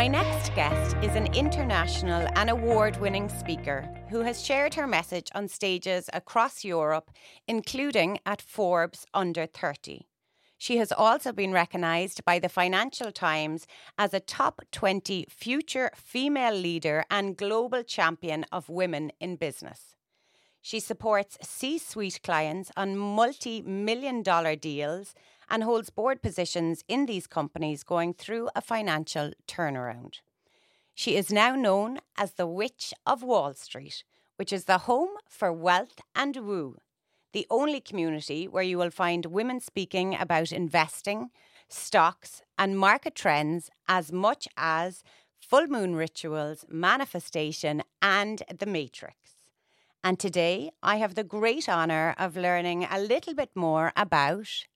My next guest is an international and award winning speaker who has shared her message on stages across Europe, including at Forbes Under 30. She has also been recognised by the Financial Times as a top 20 future female leader and global champion of women in business. She supports C suite clients on multi million dollar deals and holds board positions in these companies going through a financial turnaround. She is now known as the Witch of Wall Street, which is the home for Wealth and Woo, the only community where you will find women speaking about investing, stocks, and market trends as much as full moon rituals, manifestation, and the matrix. And today I have the great honour of learning a little bit more about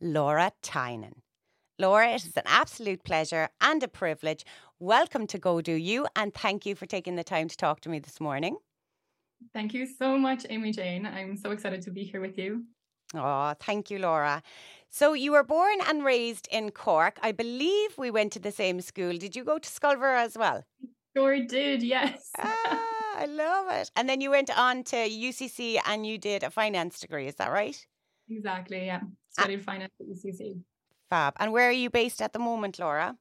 Laura Tynan. Laura, it is an absolute pleasure and a privilege. Welcome to Go Do You, and thank you for taking the time to talk to me this morning. Thank you so much, Amy Jane. I'm so excited to be here with you. Oh, thank you, Laura. So, you were born and raised in Cork. I believe we went to the same school. Did you go to Scoil Mhuire as well? Sure did, yes. ah, I love it. And then you went on to UCC and you did a finance degree, is that right? Exactly, yeah. Studied finance at UCC. Fab. And where are you based at the moment, Laura?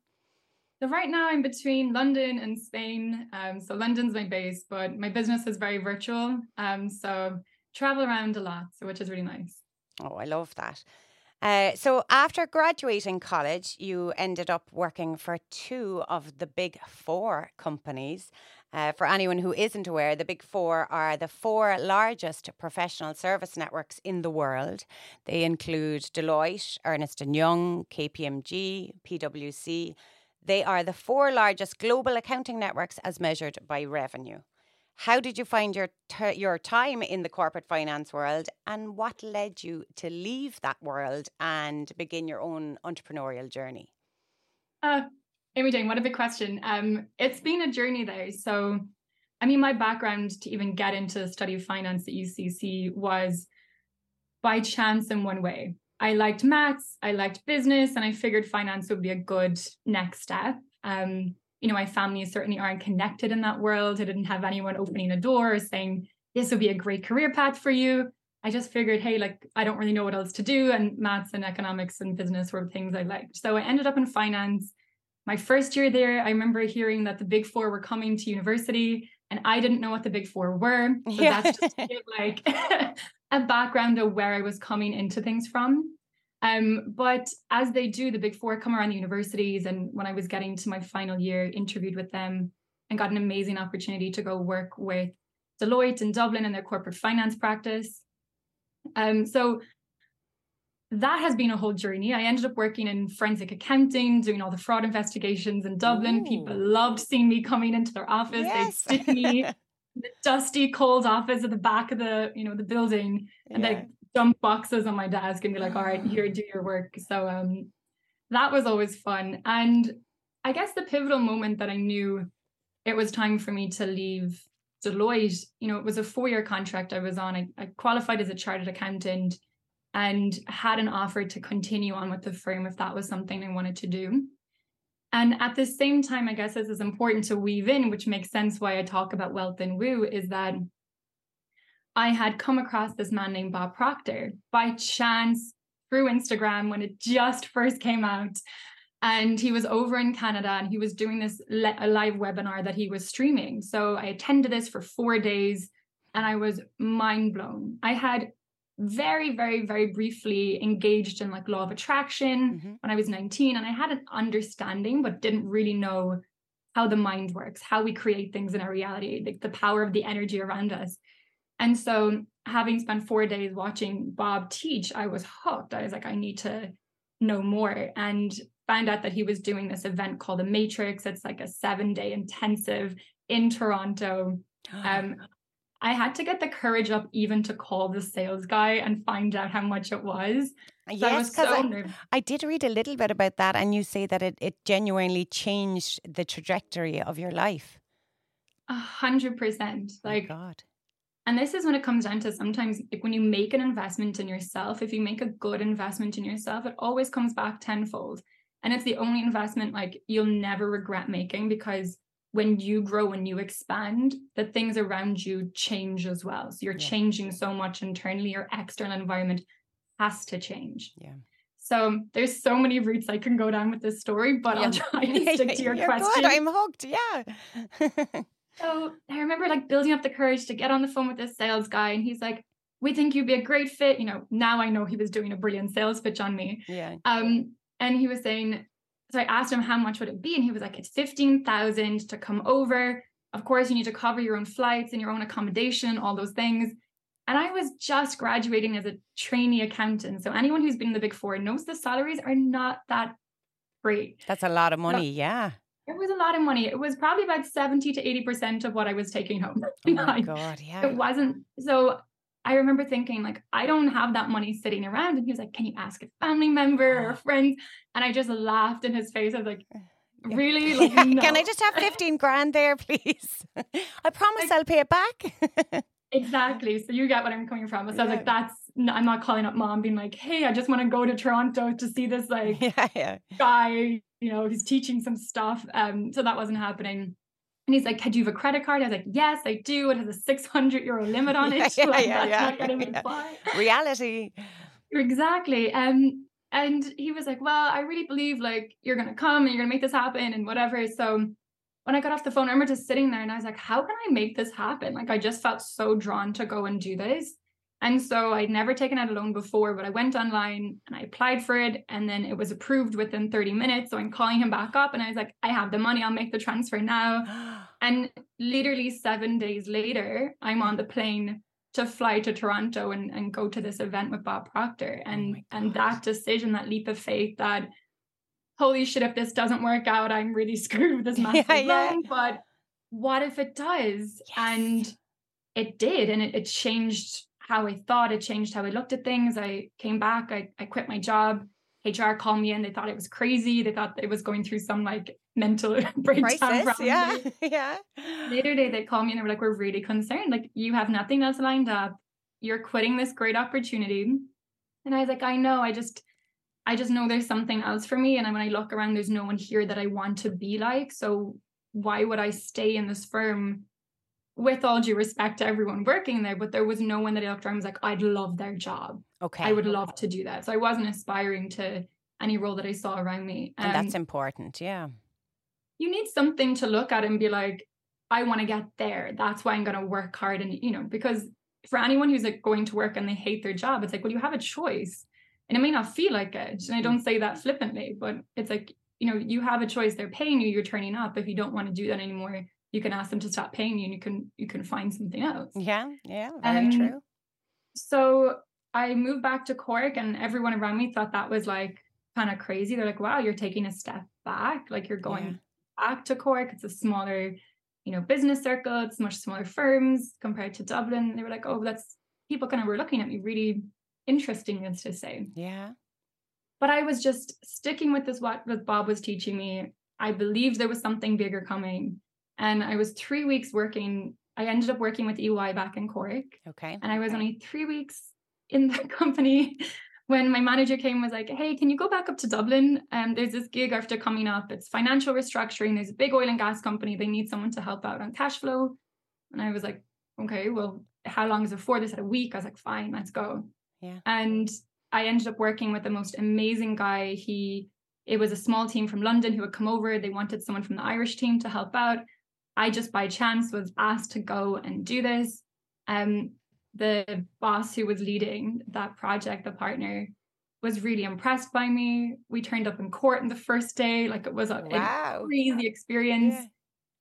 So right now I'm between London and Spain. Um, so London's my base, but my business is very virtual. Um, so travel around a lot, so which is really nice. Oh, I love that. Uh, so after graduating college, you ended up working for two of the big four companies. Uh, for anyone who isn't aware, the Big Four are the four largest professional service networks in the world. They include Deloitte, Ernst & Young, KPMG, PwC. They are the four largest global accounting networks as measured by revenue. How did you find your your time in the corporate finance world, and what led you to leave that world and begin your own entrepreneurial journey? Uh, Amy Jane, what a big question. Um, it's been a journey there. So, I mean, my background to even get into the study of finance at UCC was by chance in one way. I liked maths, I liked business, and I figured finance would be a good next step. Um, you know, my family certainly aren't connected in that world. I didn't have anyone opening a door or saying, this would be a great career path for you. I just figured, hey, like, I don't really know what else to do. And maths and economics and business were things I liked. So I ended up in finance my first year there, I remember hearing that the big four were coming to university and I didn't know what the big four were. So yeah. that's just like a background of where I was coming into things from. Um, but as they do, the big four come around the universities. And when I was getting to my final year, interviewed with them and got an amazing opportunity to go work with Deloitte in Dublin in their corporate finance practice. Um, so that has been a whole journey. I ended up working in forensic accounting, doing all the fraud investigations in Dublin. Ooh. People loved seeing me coming into their office. Yes. They'd stick me the dusty, cold office at the back of the, you know, the building, and yeah. they dump boxes on my desk and be like, "All right, here, do your work." So um, that was always fun. And I guess the pivotal moment that I knew it was time for me to leave Deloitte, you know, it was a four-year contract I was on. I, I qualified as a chartered accountant and had an offer to continue on with the firm if that was something I wanted to do. And at the same time, I guess this is important to weave in, which makes sense why I talk about wealth and woo, is that I had come across this man named Bob Proctor by chance through Instagram when it just first came out. And he was over in Canada and he was doing this le- a live webinar that he was streaming. So I attended this for four days and I was mind blown. I had very very very briefly engaged in like law of attraction mm-hmm. when i was 19 and i had an understanding but didn't really know how the mind works how we create things in our reality like the power of the energy around us. And so having spent four days watching bob teach i was hooked. I was like i need to know more and found out that he was doing this event called the matrix. It's like a seven day intensive in toronto um, I had to get the courage up even to call the sales guy and find out how much it was. So yes, because I, so I, I, did read a little bit about that, and you say that it, it genuinely changed the trajectory of your life. A hundred percent. Like oh God. And this is when it comes down to sometimes like when you make an investment in yourself, if you make a good investment in yourself, it always comes back tenfold. And it's the only investment like you'll never regret making because when you grow and you expand, the things around you change as well. So you're yeah. changing so much internally, your external environment has to change. Yeah. So there's so many routes I can go down with this story, but yeah. I'll try and stick to your You're question. Good. I'm hooked. Yeah. so I remember like building up the courage to get on the phone with this sales guy, and he's like, "We think you'd be a great fit." You know, now I know he was doing a brilliant sales pitch on me. Yeah. Um, and he was saying, so I asked him how much would it be, and he was like, "It's fifteen thousand to come over. Of course, you need to cover your own flights and your own accommodation, all those things." And I was just graduating as a trainee accountant. So anyone who's been in the big four knows the salaries are not that great. That's a lot of money. yeah. It was a lot of money. It was probably about 70 to 80% of what I was taking home. Oh my God. Yeah. It wasn't. So I remember thinking, like, I don't have that money sitting around. And he was like, Can you ask a family member or friends? And I just laughed in his face. I was like, Really? Like, yeah. no. Can I just have 15 grand there, please? I promise like, I'll pay it back. Exactly. So you get what I'm coming from. So yeah. I was like, that's I'm not calling up mom being like, hey, I just want to go to Toronto to see this like yeah, yeah. guy, you know, who's teaching some stuff. Um, so that wasn't happening. And he's like, do you have a credit card? I was like, yes, I do. It has a 600 euro limit on it. yeah, like, yeah, yeah, yeah. Reality. Exactly. Um, and he was like, well, I really believe like you're going to come and you're going to make this happen and whatever. So when I got off the phone, I remember just sitting there and I was like, how can I make this happen? Like, I just felt so drawn to go and do this. And so I'd never taken out a loan before, but I went online and I applied for it. And then it was approved within 30 minutes. So I'm calling him back up and I was like, I have the money, I'll make the transfer now. and literally seven days later, I'm on the plane to fly to Toronto and, and go to this event with Bob Proctor. And oh and that decision, that leap of faith that holy shit, if this doesn't work out, I'm really screwed with this massive yeah, yeah. loan. But what if it does? Yes. And it did. And it, it, changed how I thought. It changed how I looked at things. I came back, I, I quit my job. HR called me in. They thought it was crazy. They thought it was going through some like mental breakdown. Crisis, yeah. yeah. Later day, they called me and they were like, we're really concerned. Like, you have nothing else lined up. You're quitting this great opportunity. And I was like, I know. I just, I just know there's something else for me. And when I look around, there's no one here that I want to be like. So why would I stay in this firm with all due respect to everyone working there? But there was no one that I looked around and was like, I'd love their job. Okay. I would love to do that. So I wasn't aspiring to any role that I saw around me. Um, and that's important. Yeah. You need something to look at and be like, I want to get there. That's why I'm going to work hard. And, you know, because for anyone who's like going to work and they hate their job, it's like, well, you have a choice and it may not feel like it and i don't say that flippantly but it's like you know you have a choice they're paying you you're turning up if you don't want to do that anymore you can ask them to stop paying you and you can you can find something else yeah yeah very um, true so i moved back to cork and everyone around me thought that was like kind of crazy they're like wow you're taking a step back like you're going yeah. back to cork it's a smaller you know business circle it's much smaller firms compared to dublin they were like oh that's people kind of were looking at me really interesting as to say. Yeah. But I was just sticking with this what, what Bob was teaching me. I believed there was something bigger coming. And I was three weeks working. I ended up working with EY back in Cork. Okay. And I was only three weeks in the company when my manager came was like, hey, can you go back up to Dublin? Um, there's this gig after coming up. It's financial restructuring. There's a big oil and gas company. They need someone to help out on cash flow. And I was like, okay, well, how long is it for? They said a week. I was like, fine, let's go. Yeah. And I ended up working with the most amazing guy. He it was a small team from London who had come over. They wanted someone from the Irish team to help out. I just by chance was asked to go and do this. Um, the boss who was leading that project, the partner, was really impressed by me. We turned up in court in the first day, like it was a, wow. a crazy experience. Yeah.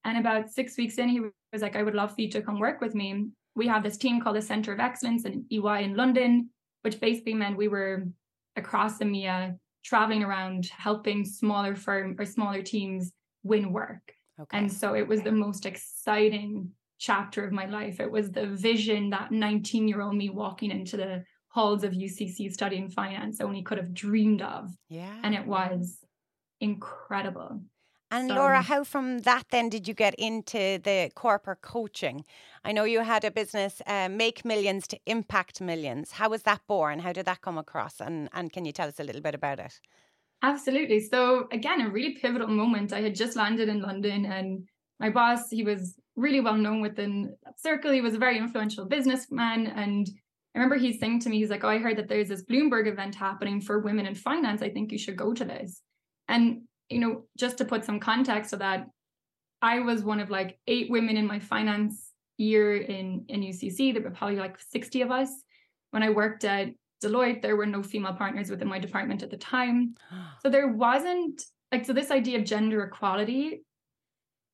And about six weeks in, he was like, I would love for you to come work with me. We have this team called the Center of Excellence in EY in London which basically meant we were across EMEA traveling around helping smaller firm or smaller teams win work. Okay. And so it was the most exciting chapter of my life. It was the vision that 19 year old me walking into the halls of UCC studying finance only could have dreamed of. Yeah. And it was incredible. And so, Laura, how from that then did you get into the corporate coaching? I know you had a business, uh, Make Millions to Impact Millions. How was that born? How did that come across? And and can you tell us a little bit about it? Absolutely. So again, a really pivotal moment. I had just landed in London and my boss, he was really well known within that circle. He was a very influential businessman. And I remember he's saying to me, he's like, Oh, I heard that there's this Bloomberg event happening for women in finance. I think you should go to this. And, you know, just to put some context to that, I was one of like eight women in my finance year in, in UCC. There were probably like 60 of us. When I worked at Deloitte, there were no female partners within my department at the time. So there wasn't like, so this idea of gender equality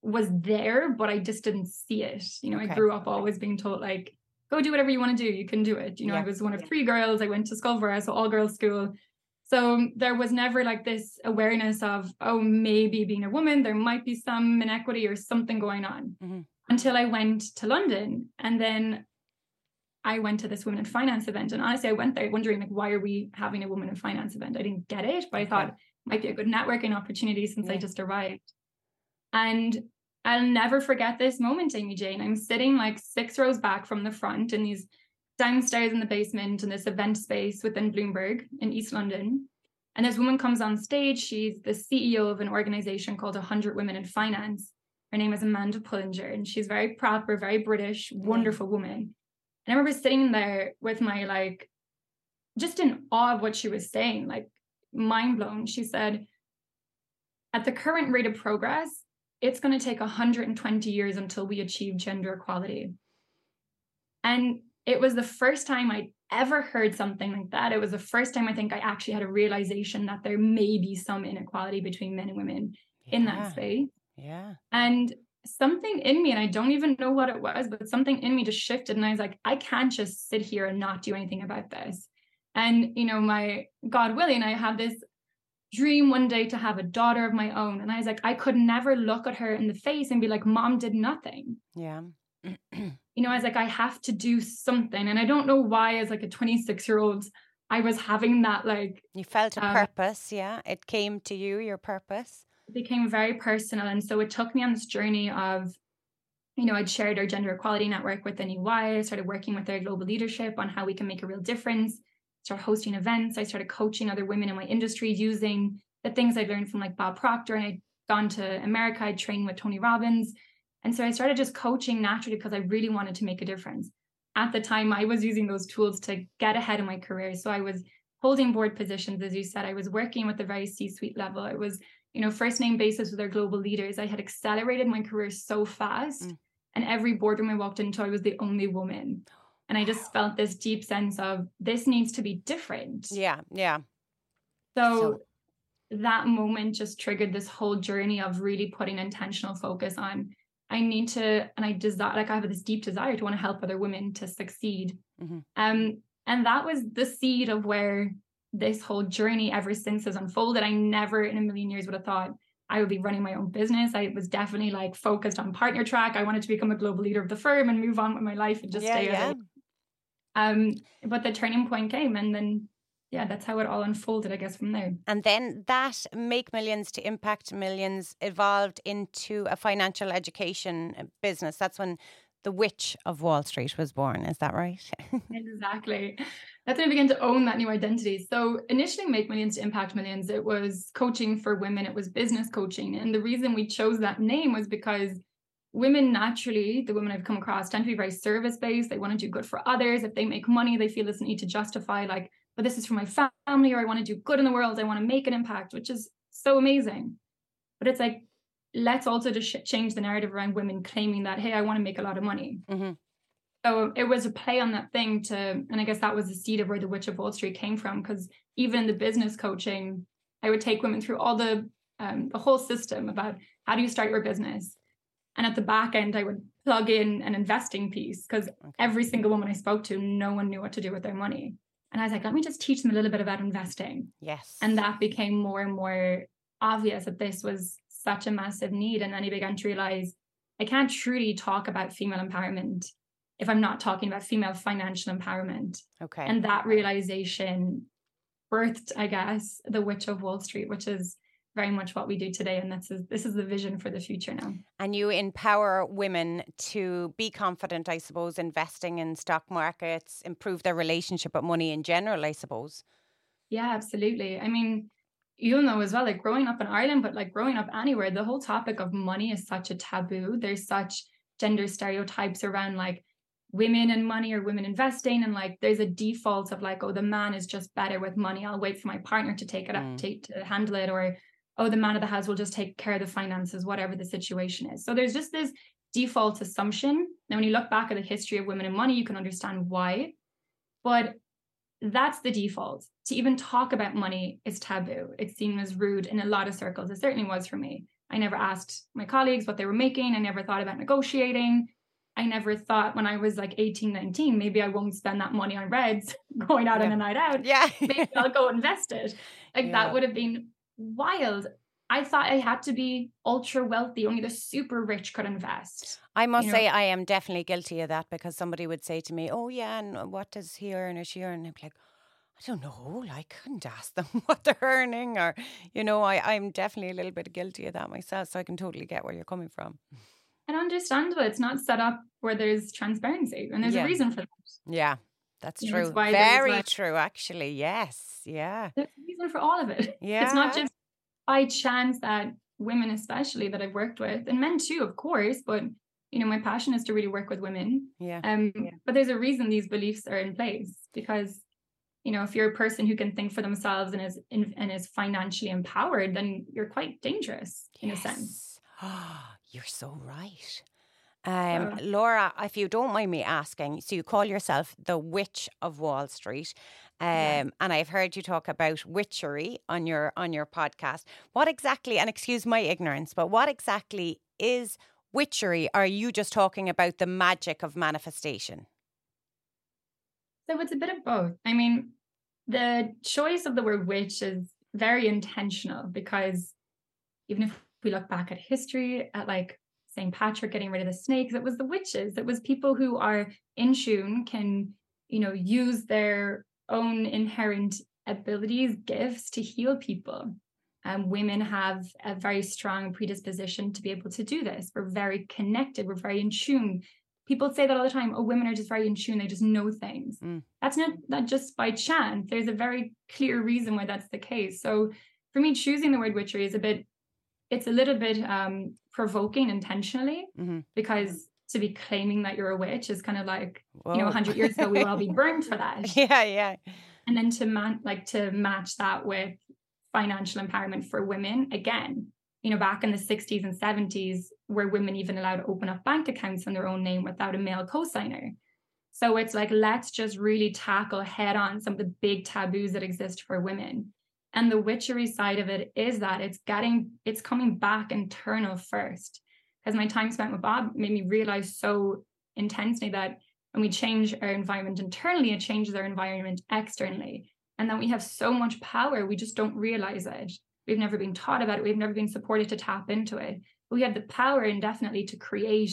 was there, but I just didn't see it. You know, okay. I grew up always being told, like, go do whatever you want to do. You can do it. You know, yeah. I was one of three girls. I went to Scoil Mhuire, so all girls school. So there was never like this awareness of, oh, maybe being a woman, there might be some inequity or something going on mm-hmm. until I went to London. And then I went to this women in finance event. And honestly, I went there wondering like, why are we having a women in finance event? I didn't get it, but I thought it might be a good networking opportunity since yeah. I just arrived. And I'll never forget this moment, Amy Jane. I'm sitting like six rows back from the front in these downstairs in the basement in this event space within Bloomberg in East London. And this woman comes on stage. She's the CEO of an organization called 100 Women in Finance. Her name is Amanda Pullinger, and she's very proper, very British, wonderful woman. And I remember sitting there with my like, just in awe of what she was saying, like mind blown. She said, at the current rate of progress, it's going to take 120 years until we achieve gender equality. And it was the first time I'd ever heard something like that. It was the first time I think I actually had a realization that there may be some inequality between men and women yeah. in that space. Yeah. And something in me, and I don't even know what it was, but something in me just shifted. And I was like, I can't just sit here and not do anything about this. And, you know, my God willing, I had this dream one day to have a daughter of my own. And I was like, I could never look at her in the face and be like, Mom did nothing. Yeah. you know, I was like, I have to do something. And I don't know why, as like a 26 year old, I was having that like. You felt a uh, purpose. Yeah. It came to you, your purpose. Became very personal. And so it took me on this journey of, you know, I'd shared our gender equality network with EY. I started working with their global leadership on how we can make a real difference started hosting events. I started coaching other women in my industry using the things I'd learned from like Bob Proctor. And I'd gone to America, I'd trained with Tony Robbins. And so I started just coaching naturally because I really wanted to make a difference. At the time, I was using those tools to get ahead in my career. So I was holding board positions, as you said. I was working with the very C suite level. I was, you know, first name basis with our global leaders. I had accelerated my career so fast. Mm. And every boardroom I walked into, I was the only woman. And I just felt this deep sense of this needs to be different. Yeah, yeah. So, so that moment just triggered this whole journey of really putting intentional focus on I need to, and I desire, like I have this deep desire to want to help other women to succeed. Mm-hmm. Um, and that was the seed of where this whole journey ever since has unfolded. I never in a million years would have thought I would be running my own business. I was definitely like focused on partner track. I wanted to become a global leader of the firm and move on with my life and just yeah, stay yeah. Um, but the turning point came, and then yeah, that's how it all unfolded, I guess, from there. And then that Make Millions to Impact Millions evolved into a financial education business. That's when the Witch of Wall Street was born. Is that right? exactly. That's when I began to own that new identity. So initially, Make Millions to Impact Millions, it was coaching for women. It was business coaching, and the reason we chose that name was because women naturally, the women I've come across, tend to be very service based. They want to do good for others. If they make money, they feel this need to justify, like, but this is for my family, or I want to do good in the world. I want to make an impact, which is so amazing. But it's like, let's also just change the narrative around women claiming that, hey, I want to make a lot of money. Mm-hmm. So it was a play on that thing to, and I guess that was the seed of where the Witch of Wall Street came from. Because even in the business coaching, I would take women through all the um, the whole system about how do you start your business and at the back end, I would plug in an investing piece because okay. every single woman I spoke to, no one knew what to do with their money. And I was like, let me just teach them a little bit about investing. Yes. And that became more and more obvious that this was such a massive need. And then I began to realize I can't truly talk about female empowerment if I'm not talking about female financial empowerment. Okay. And that realization birthed, I guess, the Witch of Wall Street, which is very much what we do today and this is this is the vision for the future now and you empower women to be confident i suppose investing in stock markets improve their relationship with money in general i suppose yeah absolutely i mean you'll know as well, like growing up in Ireland, but like growing up anywhere, the whole topic of money is such a taboo. There's such gender stereotypes around like women and money or women investing. And like there's a default of like, oh, the man is just better with money. I'll wait for my partner to take it up, mm. take to handle it. Or, oh, the man of the house will just take care of the finances, whatever the situation is. So there's just this default assumption. Now, when you look back at the history of women and money, you can understand why. But that's the default. To even talk about money is taboo. It's seen as rude in a lot of circles. It certainly was for me. I never asked my colleagues what they were making. I never thought about negotiating. I never thought when I was like 18, 19, maybe I won't spend that money on reds going out yeah. on a night out. Yeah. maybe I'll go invest it. Like yeah. that would have been wild. I thought I had to be ultra wealthy. Only the super rich could invest. I must you know? say, I am definitely guilty of that because somebody would say to me, "Oh yeah, and what does he earn or she earn?" And I'd be like, "I don't know. Like, I couldn't ask them what they're earning." Or, you know, I I'm definitely a little bit guilty of that myself. So I can totally get where you're coming from. And understandable. It's not set up where there's transparency, and there's yeah. a reason for that. Yeah. That's true. Know, Very true, actually. Yes. Yeah. There's a reason for all of it. Yeah. It's not just by chance that women, especially that I've worked with, and men too, of course, but you know, my passion is to really work with women. Yeah. Um, yeah. but there's a reason these beliefs are in place because, you know, if you're a person who can think for themselves and is in, and is financially empowered, then you're quite dangerous in yes. a sense. you're so right. Um, Laura, if you don't mind me asking, so you call yourself the Witch of Wall Street, um, yeah. and I've heard you talk about witchery on your on your podcast. What exactly? And excuse my ignorance, but what exactly is witchery? Are you just talking about the magic of manifestation? So it's a bit of both. I mean, the choice of the word witch is very intentional because even if we look back at history, at like St. Patrick getting rid of the snakes, it was the witches. It was people who are in tune, can, you know, use their own inherent abilities, gifts to heal people um, women have a very strong predisposition to be able to do this. We're very connected, we're very in tune. People say that all the time, oh, women are just very in tune, they just know things. Mm. That's not, not just by chance. There's a very clear reason why that's the case. So for me, choosing the word witchery is a bit, it's a little bit um, provoking intentionally mm-hmm. because to be claiming that you're a witch is kind of like, Whoa. you know, 100 years ago, we would all be burned for that. Yeah, yeah. And then to man, like to match that with financial empowerment for women again you know back in the 60s and 70s where women even allowed to open up bank accounts in their own name without a male co-signer so it's like let's just really tackle head on some of the big taboos that exist for women and the witchery side of it is that it's getting it's coming back internal first because my time spent with bob made me realize so intensely that when we change our environment internally it changes our environment externally and that we have so much power, we just don't realize it. We've never been taught about it. We've never been supported to tap into it. But we have the power indefinitely to create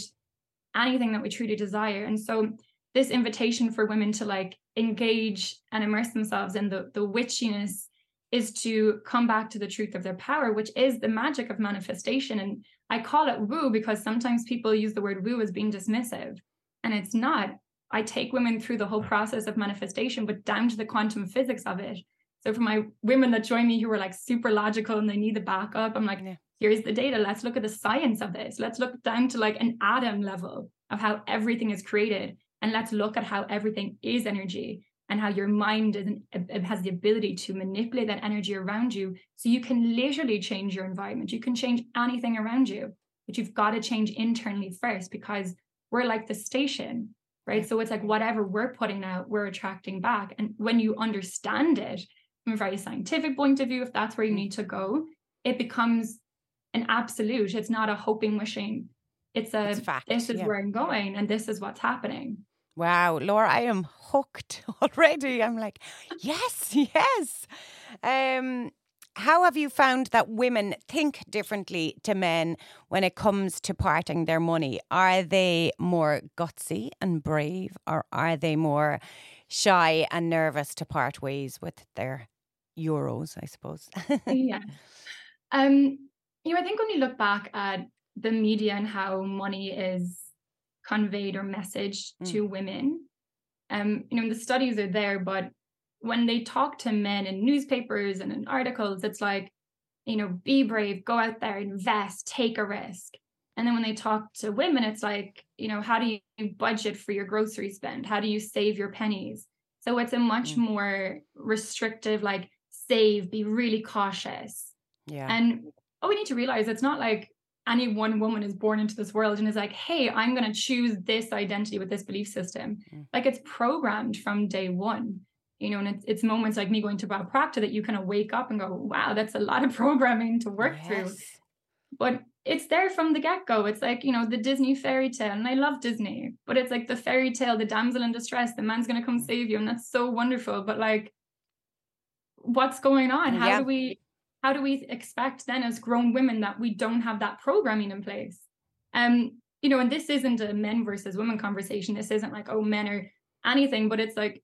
anything that we truly desire. And so this invitation for women to like engage and immerse themselves in the, the witchiness is to come back to the truth of their power, which is the magic of manifestation. And I call it woo because sometimes people use the word woo as being dismissive, and it's not. I take women through the whole process of manifestation, but down to the quantum physics of it. So for my women that join me who are like super logical and they need the backup, I'm like, yeah. here's the data. Let's look at the science of this. Let's look down to like an atom level of how everything is created. And let's look at how everything is energy and how your mind is an, has the ability to manipulate that energy around you. So you can literally change your environment. You can change anything around you, but you've got to change internally first because we're like the station right? So it's like whatever we're putting out, we're attracting back. And when you understand it from a very scientific point of view, if that's where you mm-hmm. need to go, it becomes an absolute. It's not a hoping, wishing. It's a it's fact, this is yeah. where I'm going and this is what's happening. Wow, Laura, I am hooked already. I'm like, yes, yes. Um, how have you found that women think differently to men when it comes to parting their money? Are they more gutsy and brave, or are they more shy and nervous to part ways with their euros? I suppose. yeah. Um. You know, I think when you look back at the media and how money is conveyed or messaged mm. to women, um, you know, the studies are there, but when they talk to men in newspapers and in articles, it's like you know, be brave, go out there, invest, take a risk. And then when they talk to women, it's like, you know, how do you budget for your grocery spend? How do you save your pennies? So it's a much mm. more restrictive, like save, be really cautious. Yeah. And what we need to realize it's not like any one woman is born into this world and is like, hey, I'm going to choose this identity with this belief system. Mm. Like it's programmed from day one, you know, and it's, it's moments like me going to Bob Proctor that you kind of wake up and go, wow, that's a lot of programming to work yes. through. But it's there from the get go. It's like, you know, the Disney fairy tale. And I love Disney, but it's like the fairy tale, the damsel in distress, the man's going to come mm. save you. And that's so wonderful. But like, what's going on? How yeah. do we how do we expect then as grown women that we don't have that programming in place? Um, you know, and this isn't a men versus women conversation. This isn't like, oh, men are anything, but it's like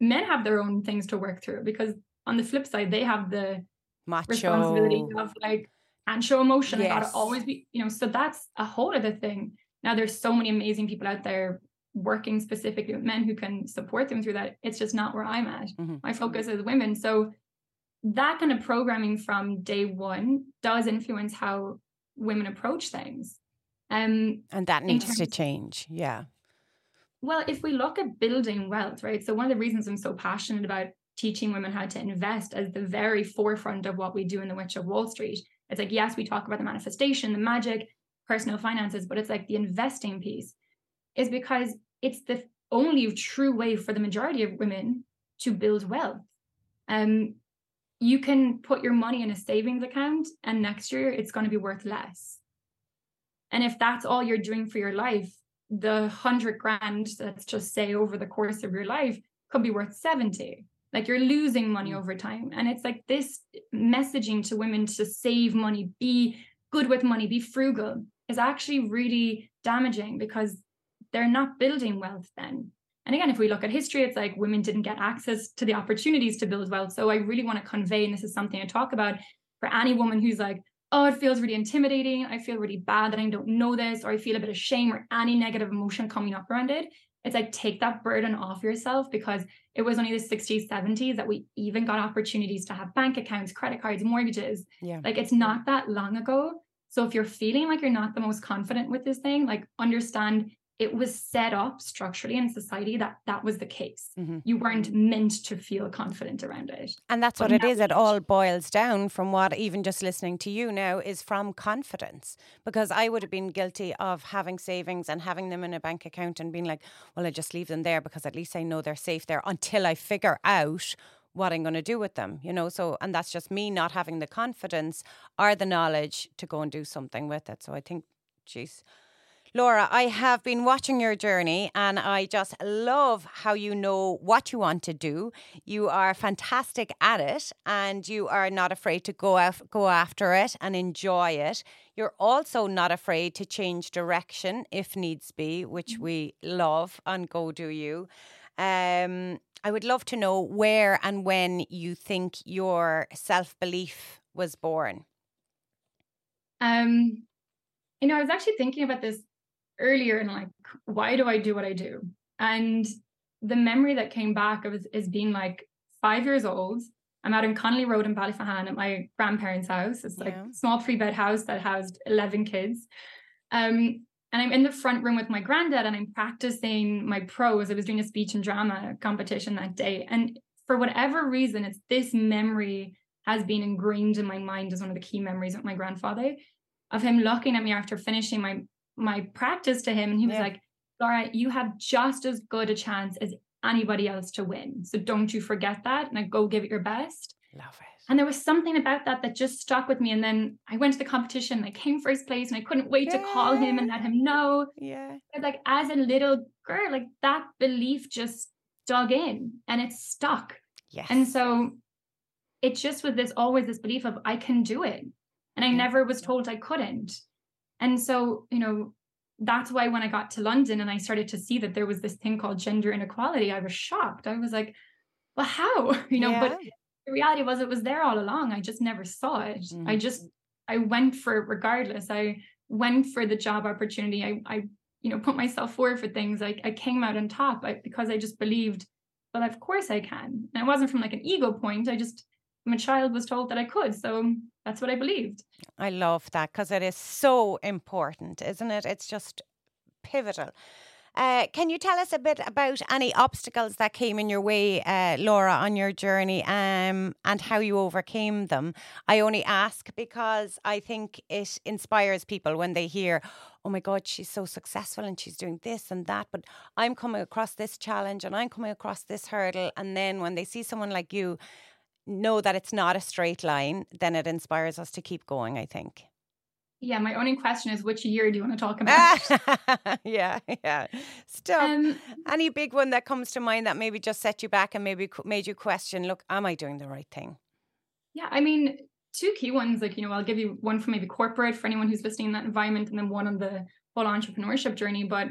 men have their own things to work through because on the flip side, they have the Macho. responsibility of like and show emotion. Yes. I gotta always be, you know, so that's a whole other thing. Now there's so many amazing people out there working specifically with men who can support them through that. It's just not where I'm at. Mm-hmm. My focus is women. So that kind of programming from day one does influence how women approach things. Um, and that needs to change. Yeah. Well, if we look at building wealth, right? So, one of the reasons I'm so passionate about teaching women how to invest as the very forefront of what we do in the Witch of Wall Street, it's like, yes, we talk about the manifestation, the magic, personal finances, but it's like the investing piece is because it's the only true way for the majority of women to build wealth. Um, you can put your money in a savings account and next year it's going to be worth less. And if that's all you're doing for your life, the hundred grand, let's just say over the course of your life, could be worth 70. Like you're losing money mm. over time. And it's like this messaging to women to save money, be good with money, be frugal is actually really damaging because they're not building wealth then. And again, if we look at history, it's like women didn't get access to the opportunities to build wealth. So I really want to convey, and this is something I talk about for any woman who's like, oh, it feels really intimidating. I feel really bad that I don't know this, or I feel a bit of shame or any negative emotion coming up around it. It's like take that burden off yourself because it was only the 60s, 70s that we even got opportunities to have bank accounts, credit cards, mortgages. Yeah. Like it's not that long ago. So if you're feeling like you're not the most confident with this thing, like understand it was set up structurally in society that that was the case. Mm-hmm. You weren't meant to feel confident around it. And that's but what it is. It all boils down from what even just listening to you now is from confidence. Because I would have been guilty of having savings and having them in a bank account and being like, well, I just leave them there because at least I know they're safe there until I figure out what I'm going to do with them, you know. So, and that's just me not having the confidence or the knowledge to go and do something with it. So I think, geez, Laura, I have been watching your journey and I just love how you know what you want to do. You are fantastic at it and you are not afraid to go af- go after it and enjoy it. You're also not afraid to change direction if needs be, which mm-hmm. we love and go do you. Um, I would love to know where and when you think your self belief was born. Um, you know, I was actually thinking about this earlier and like, why do I do what I do? And the memory that came back of is, is being like five years old. I'm out in Connolly Road in Ballyphehane at my grandparents' house. It's like yeah. a small three bed house that housed 11 kids. Um, and I'm in the front room with my granddad and I'm practicing my prose. I was doing a speech and drama competition that day. And for whatever reason, it's this memory has been ingrained in my mind as one of the key memories of my grandfather of him looking at me after finishing my my practice to him and he was yeah. like laura you have just as good a chance as anybody else to win. So don't you forget that and I go give it your best. Love it. And there was something about that that just stuck with me and then i went to the competition and i came first place and i couldn't wait yeah. to call him and let him know. Yeah. Like as a little girl like that belief just dug in and it stuck. Yes. and so it just was this always this belief of i can do it. And i never was told i couldn't and so, you know, that's why when I got to London and I started to see that there was this thing called gender inequality, I was shocked. I was like, well, how? You know, yeah. but the reality was it was there all along. I just never saw it. Mm-hmm. I just I went for it regardless. I went for the job opportunity. I I you know put myself forward for things. I I came out on top I, because I just believed, well, of course I can. And it wasn't from like an ego point. I just my child was told that I could. So that's what I believed. I love that because it is so important, isn't it? It's just pivotal. Uh, can you tell us a bit about any obstacles that came in your way, uh, Laura, on your journey um, and how you overcame them? I only ask because I think it inspires people when they hear, oh my God, she's so successful and she's doing this and that, but I'm coming across this challenge and I'm coming across this hurdle. And then when they see someone like you, know that it's not a straight line, then it inspires us to keep going, I think. Yeah, my only question is which year do you want to talk about? yeah, yeah. Still, um, any big one that comes to mind that maybe just set you back and maybe made you question, look, am I doing the right thing? Yeah, I mean, two key ones, like, you know, I'll give you one for maybe corporate for anyone who's listening in that environment, and then one on the whole entrepreneurship journey. But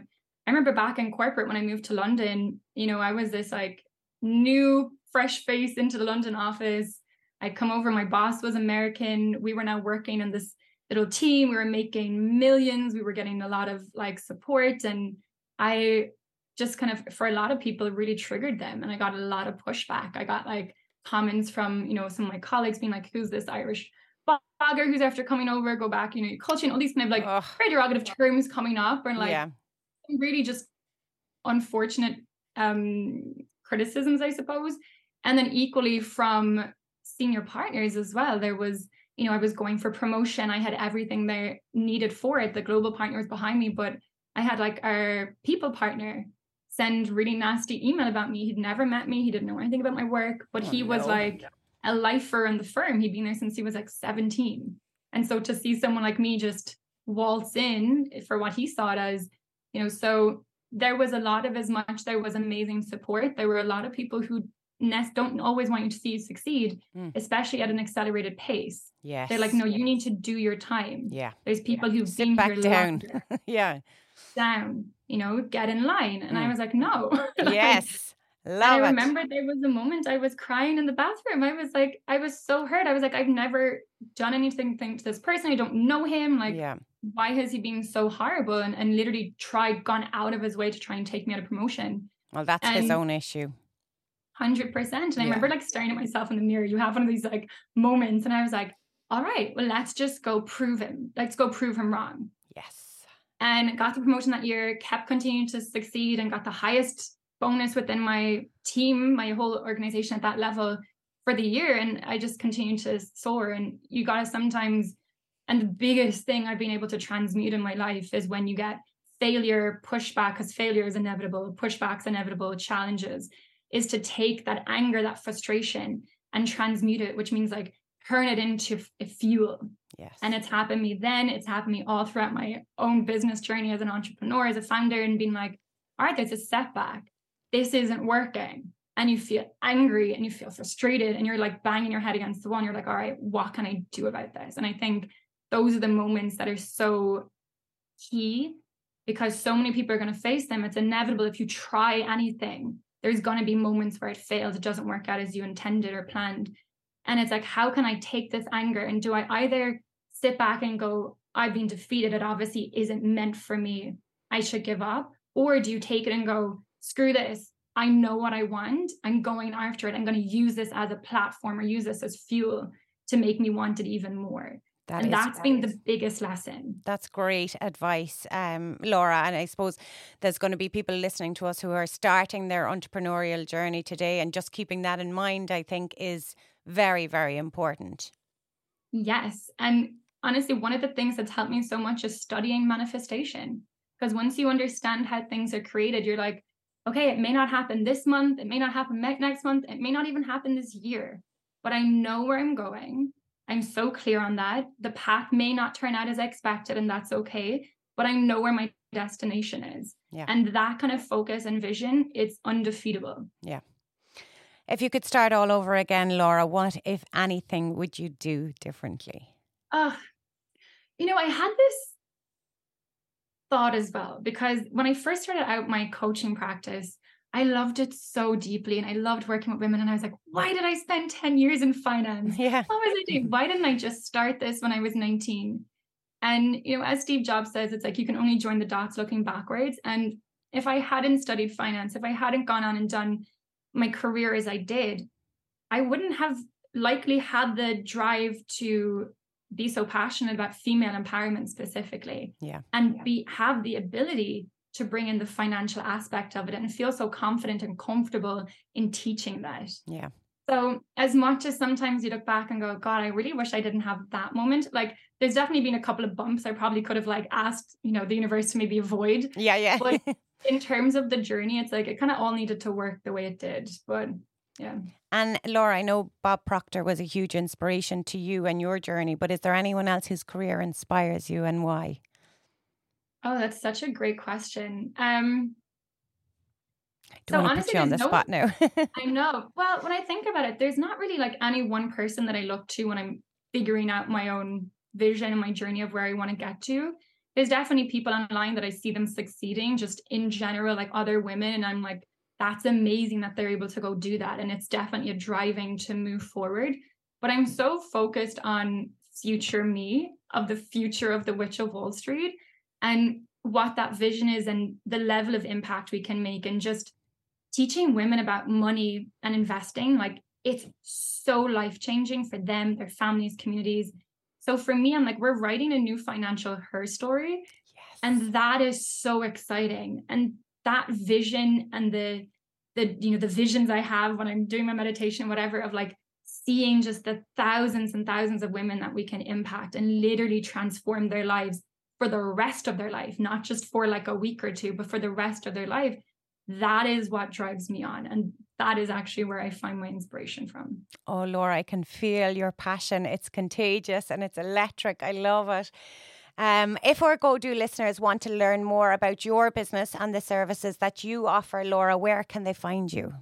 I remember back in corporate when I moved to London, you know, I was this like new, fresh face into the London office. I'd come over, my boss was American. We were now working in this little team. We were making millions. We were getting a lot of like support. And I just kind of, for a lot of people, really triggered them. And I got a lot of pushback. I got like comments from, you know, some of my colleagues being like, who's this Irish blogger who's after coming over, go back, you know, culture and all these kind of like Ugh. derogative terms coming up and like yeah. really just unfortunate um criticisms, I suppose. And then equally from senior partners as well. There was you know, I was going for promotion. I had everything there needed for it. The global partner was behind me, but I had like our people partner send really nasty email about me. He'd never met me. He didn't know anything about my work, but oh, he was like a lifer in the firm. He'd been there since he was like 17. And so to see someone like me just waltz in for what he saw it as, you know, so there was a lot of as much there was amazing support. There were a lot of people who don't always want you to see you succeed, mm. especially at an accelerated pace. Yeah, They're like, no, you need to do your time. Yeah. There's people yeah. who've Sit been back here down. yeah. Down, you know, get in line. And mm. I was like, no. yes. Love I remember there was a moment I was crying in the bathroom. I was like, I was so hurt. I was like, I've never done anything to this person. I don't know him. Like, yeah. why has he been so horrible? And, and literally tried, gone out of his way to try and take me out of promotion. Well, that's and his own issue. Hundred percent. And I remember like staring at myself in the mirror. You have one of these like moments, and I was like, "All right, well, let's just go prove him. Let's go prove him wrong." Yes. And got the promotion that year. Kept continuing to succeed, and got the highest bonus within my team, my whole organization at that level for the year. And I just continued to soar. And you gotta sometimes, and the biggest thing I've been able to transmute in my life is when you get failure, pushback, because failure is inevitable, pushback's inevitable, challenges is to take that anger, that frustration, and transmute it, which means like turn it into f- fuel. Yes. And it's happened me then, it's happened me all throughout my own business journey as an entrepreneur, as a founder, and being like, all right, there's a setback. This isn't working. And you feel angry and you feel frustrated and you're like banging your head against the wall. And you're like, all right, what can I do about this? And I think those are the moments that are so key because so many people are going to face them. It's inevitable if you try anything there's going to be moments where it fails, it doesn't work out as you intended or planned. And it's like, how can I take this anger? And do I either sit back and go, I've been defeated, it obviously isn't meant for me, I should give up? Or do you take it and go, screw this, I know what I want, I'm going after it, I'm going to use this as a platform or use this as fuel to make me want it even more. That and that's great. been the biggest lesson. That's great advice, um, Laura. And I suppose there's going to be people listening to us who are starting their entrepreneurial journey today, and just keeping that in mind, I think, is very, very important. Yes. And honestly, one of the things that's helped me so much is studying manifestation. Because once you understand how things are created, you're like, okay, it may not happen this month, it may not happen next month, it may not even happen this year, but I know where I'm going. I'm so clear on that. The path may not turn out as expected, and that's okay, but I know where my destination is. Yeah. And that kind of focus and vision, it's undefeatable. Yeah. If you could start all over again, Laura, what, if anything, would you do differently? Uh, you know, I had this thought as well, because when I first started out my coaching practice, I loved it so deeply and I loved working with women. And I was like, why did I spend 10 years in finance? Yeah. What was I doing? Why didn't I just start this when I was 19? And, you know, as Steve Jobs says, it's like you can only join the dots looking backwards. And if I hadn't studied finance, if I hadn't gone on and done my career as I did, I wouldn't have likely had the drive to be so passionate about female empowerment specifically yeah and be have the ability to bring in the financial aspect of it and feel so confident and comfortable in teaching that yeah so as much as sometimes you look back and go god i really wish i didn't have that moment like there's definitely been a couple of bumps i probably could have like asked you know the universe to maybe avoid yeah yeah but in terms of the journey it's like it kind of all needed to work the way it did but yeah. And Laura, I know Bob Proctor was a huge inspiration to you and your journey, but is there anyone else whose career inspires you and why? Oh, that's such a great question. Um so want to honestly, put you on the no, spot now? I know. Well, when I think about it, there's not really like any one person that I look to when I'm figuring out my own vision and my journey of where I want to get to. There's definitely people online that I see them succeeding just in general, like other women. And I'm like, that's amazing that they're able to go do that. And it's definitely a driving to move forward. But I'm so focused on future me, of the future of the Witch of Wall Street, and what that vision is and the level of impact we can make and just teaching women about money and investing like it's so life changing for them their families communities so for me i'm like we're writing a new financial her story yes. and that is so exciting and that vision and the the you know the visions I have when I'm doing my meditation, whatever, of like seeing just the thousands and thousands of women that we can impact and literally transform their lives for the rest of their life, not just for like a week or two, but for the rest of their life. That is what drives me on. And that is actually where I find my inspiration from. Oh, Laura, I can feel your passion. It's contagious and it's electric. I love it. Um, if our Go Do listeners want to learn more about your business and the services that you offer, Laura, where can they find you?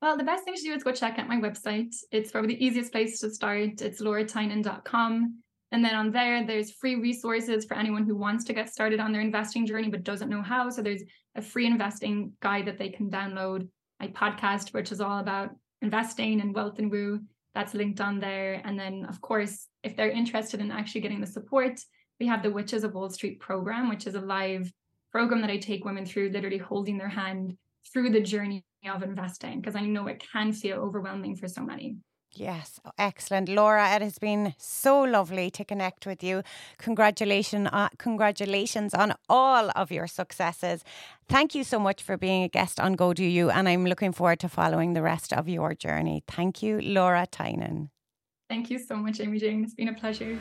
Well, the best thing to do is go check out my website. It's probably the easiest place to start. It's lauratynan.com. And then on there, there's free resources for anyone who wants to get started on their investing journey but doesn't know how. So there's a free investing guide that they can download. My podcast, which is all about investing and wealth and woo that's linked on there. And then, of course, if they're interested in actually getting the support, we have the Witches of Wall Street program, which is a live program that I take women through, literally holding their hand through the journey of investing, because I know it can feel overwhelming for so many. Yes, excellent. Laura, it has been so lovely to connect with you. Congratulations, uh, congratulations on all of your successes. Thank you so much for being a guest on Go Do You, and I'm looking forward to following the rest of your journey. Thank you, Laura Tynan. Thank you so much, Amy Jane. It's been a pleasure.